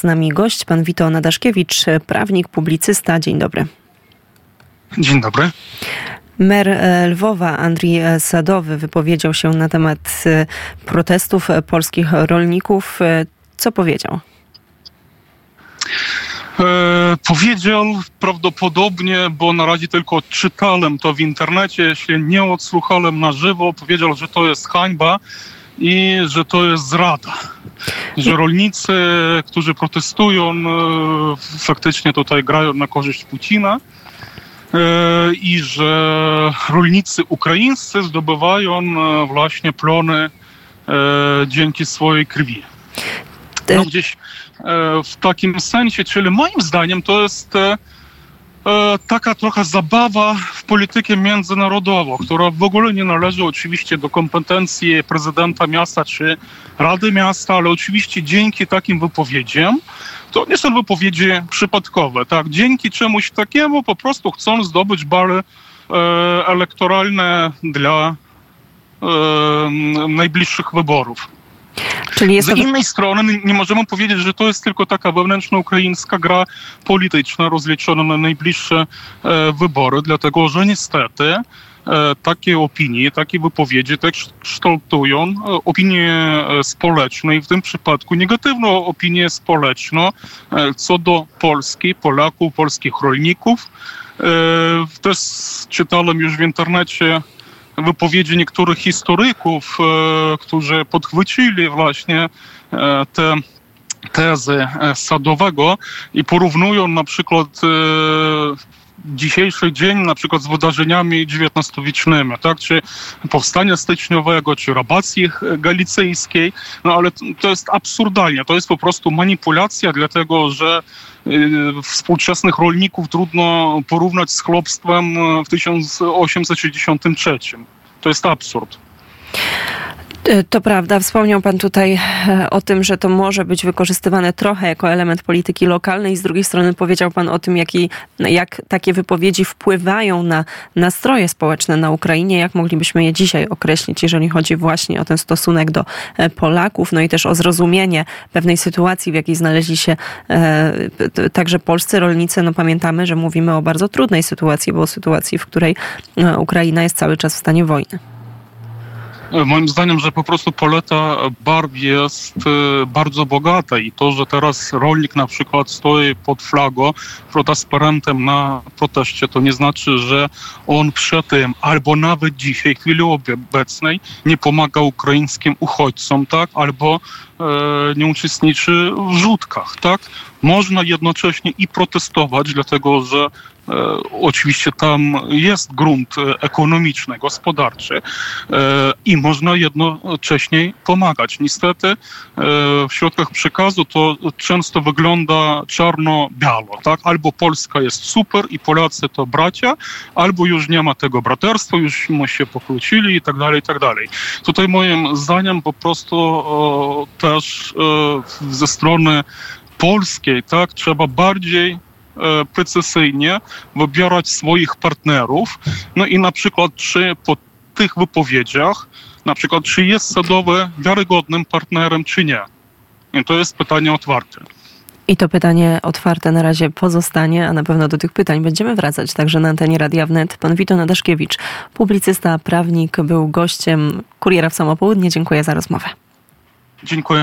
Z nami gość, pan Wito Nadaszkiewicz, prawnik, publicysta. Dzień dobry. Dzień dobry. Mer e, Lwowa Andrii Sadowy wypowiedział się na temat e, protestów polskich rolników. E, co powiedział? E, powiedział prawdopodobnie, bo na razie tylko czytałem to w internecie, jeśli nie odsłuchałem na żywo, powiedział, że to jest hańba i że to jest zrada. Że rolnicy, którzy protestują, e, faktycznie tutaj grają na korzyść Putina e, i że rolnicy ukraińscy zdobywają właśnie plony dzięki swojej krwi. No gdzieś w takim sensie, czyli moim zdaniem to jest taka trochę zabawa w politykę międzynarodową, która w ogóle nie należy oczywiście do kompetencji prezydenta miasta czy Rady Miasta, ale oczywiście dzięki takim wypowiedziom to nie są wypowiedzi przypadkowe, tak? Dzięki czemuś takiemu po prostu chcą zdobyć bale elektoralne dla najbliższych wyborów. Czyli Z to... innej strony nie możemy powiedzieć, że to jest tylko taka wewnętrzna ukraińska gra polityczna rozliczona na najbliższe e, wybory, dlatego że niestety e, takie opinie, takie wypowiedzi tak kształtują e, opinię e, społeczną i w tym przypadku negatywną opinię społeczną co do Polski, Polaków, polskich rolników. Też czytałem już w internecie wypowiedzi niektórych historyków, e, którzy podchwycili właśnie e, te tezy e, Sadowego i porównują na przykład dzisiejszy dzień na przykład z wydarzeniami XIX-wiecznymi, tak, czy powstania styczniowego, czy rabacji galicyjskiej, no ale to jest absurdalnie, to jest po prostu manipulacja, dlatego że współczesnych rolników trudno porównać z chłopstwem w 1863. To jest absurd. E, to prawda, wspomniał Pan tutaj e, o tym, że to może być wykorzystywane trochę jako element polityki lokalnej. Z drugiej strony powiedział Pan o tym, jaki, jak takie wypowiedzi wpływają na nastroje społeczne na Ukrainie, jak moglibyśmy je dzisiaj określić, jeżeli chodzi właśnie o ten stosunek do e, Polaków, no i też o zrozumienie pewnej sytuacji, w jakiej znaleźli się także polscy rolnicy. No pamiętamy, że mówimy o bardzo trudnej sytuacji, bo o sytuacji, w której Ukraina jest cały czas w stanie wojny. Moim zdaniem, że po prostu paleta barw jest e, bardzo bogata i to, że teraz rolnik na przykład stoi pod flagą, protesparentem na proteście, to nie znaczy, że on przed tym albo nawet dzisiaj, w chwili obecnej, nie pomaga ukraińskim uchodźcom, tak? Albo e, nie uczestniczy w rzutkach, tak? Można jednocześnie i protestować, dlatego że E, oczywiście tam jest grunt ekonomiczny, gospodarczy e, i można jednocześnie pomagać. Niestety e, w środkach przekazu to często wygląda czarno-biało. Tak? Albo Polska jest super i Polacy to bracia, albo już nie ma tego braterstwa, już my się pokłócili i tak dalej, i tak dalej. Tutaj moim zdaniem po prostu też ze strony polskiej tak, trzeba bardziej E, precyzyjnie wybierać swoich partnerów. No i na przykład, czy po tych wypowiedziach, na przykład, czy jest Sadowy wiarygodnym partnerem, czy nie. I to jest pytanie otwarte. I to pytanie otwarte na razie pozostanie, a na pewno do tych pytań będziemy wracać także na antenie Radia Wnet. Pan Wito Nadaszkiewicz, publicysta, prawnik, był gościem Kuriera w Samopołudnie. Dziękuję za rozmowę. Dziękuję.